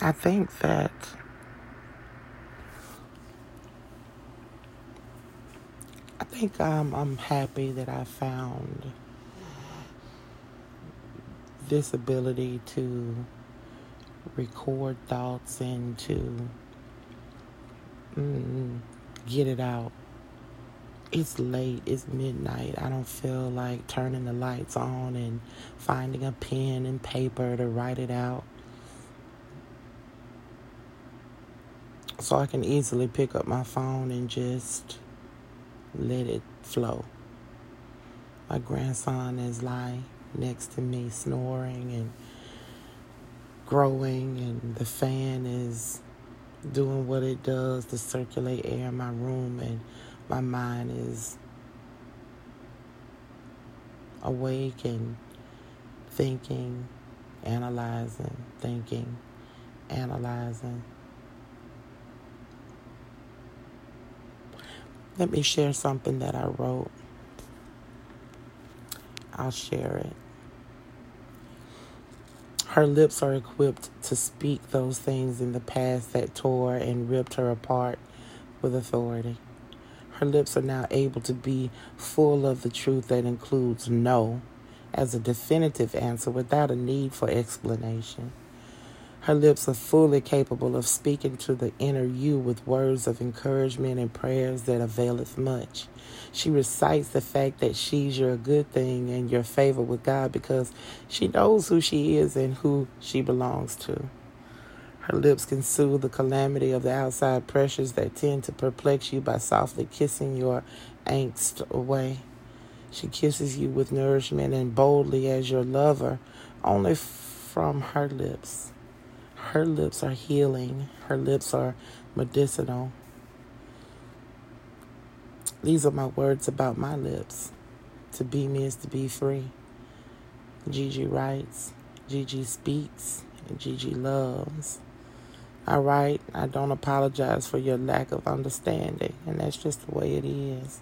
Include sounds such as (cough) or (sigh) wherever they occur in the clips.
I think that I think um, I'm happy that I found this ability to record thoughts and to mm, get it out. It's late, it's midnight. I don't feel like turning the lights on and finding a pen and paper to write it out. So I can easily pick up my phone and just let it flow. My grandson is lying next to me, snoring and growing, and the fan is doing what it does to circulate air in my room, and my mind is awake and thinking, analyzing, thinking, analyzing. Let me share something that I wrote. I'll share it. Her lips are equipped to speak those things in the past that tore and ripped her apart with authority. Her lips are now able to be full of the truth that includes no as a definitive answer without a need for explanation. Her lips are fully capable of speaking to the inner you with words of encouragement and prayers that availeth much. She recites the fact that she's your good thing and your favor with God because she knows who she is and who she belongs to. Her lips can soothe the calamity of the outside pressures that tend to perplex you by softly kissing your angst away. She kisses you with nourishment and boldly as your lover, only from her lips. Her lips are healing, her lips are medicinal. These are my words about my lips. To be me is to be free. Gigi writes, Gigi speaks, and Gigi loves. I write, I don't apologize for your lack of understanding, and that's just the way it is.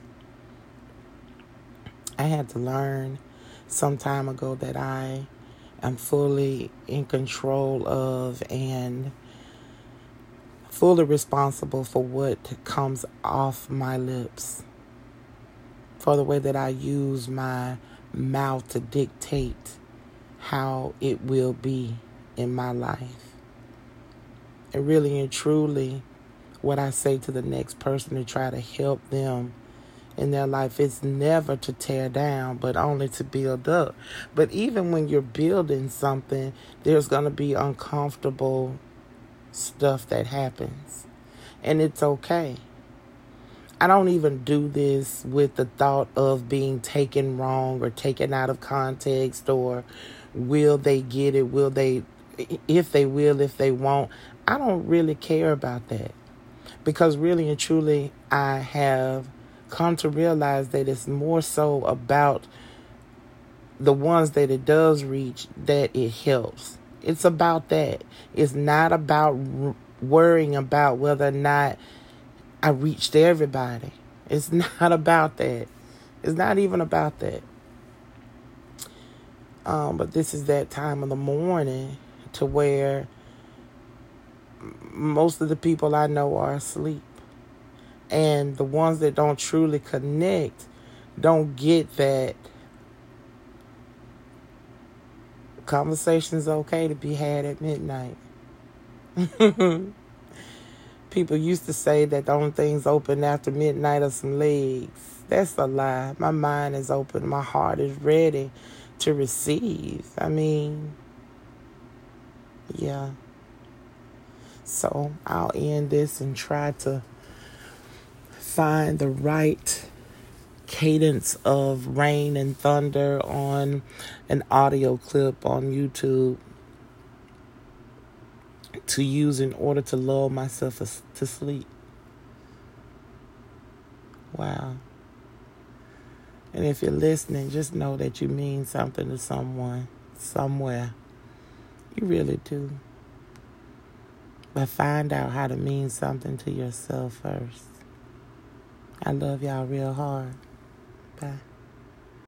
I had to learn some time ago that I I'm fully in control of and fully responsible for what comes off my lips, for the way that I use my mouth to dictate how it will be in my life. And really and truly, what I say to the next person to try to help them in their life is never to tear down, but only to build up. But even when you're building something, there's going to be uncomfortable stuff that happens. And it's okay. I don't even do this with the thought of being taken wrong or taken out of context or will they get it? Will they, if they will, if they won't? I don't really care about that because really and truly, I have come to realize that it's more so about the ones that it does reach that it helps. It's about that. It's not about worrying about whether or not I reached everybody. It's (laughs) not about that. It's not even about that. Um, but this is that time of the morning to where most of the people I know are asleep. And the ones that don't truly connect don't get that conversations okay to be had at midnight. (laughs) People used to say that the only things open after midnight are some legs. That's a lie. My mind is open. My heart is ready to receive. I mean, yeah. So I'll end this and try to find the right cadence of rain and thunder on an audio clip on YouTube to use in order to lull myself to sleep. Wow. And if you're listening, just know that you mean something to someone, somewhere. You really do. But find out how to mean something to yourself first. I love y'all real hard. Bye.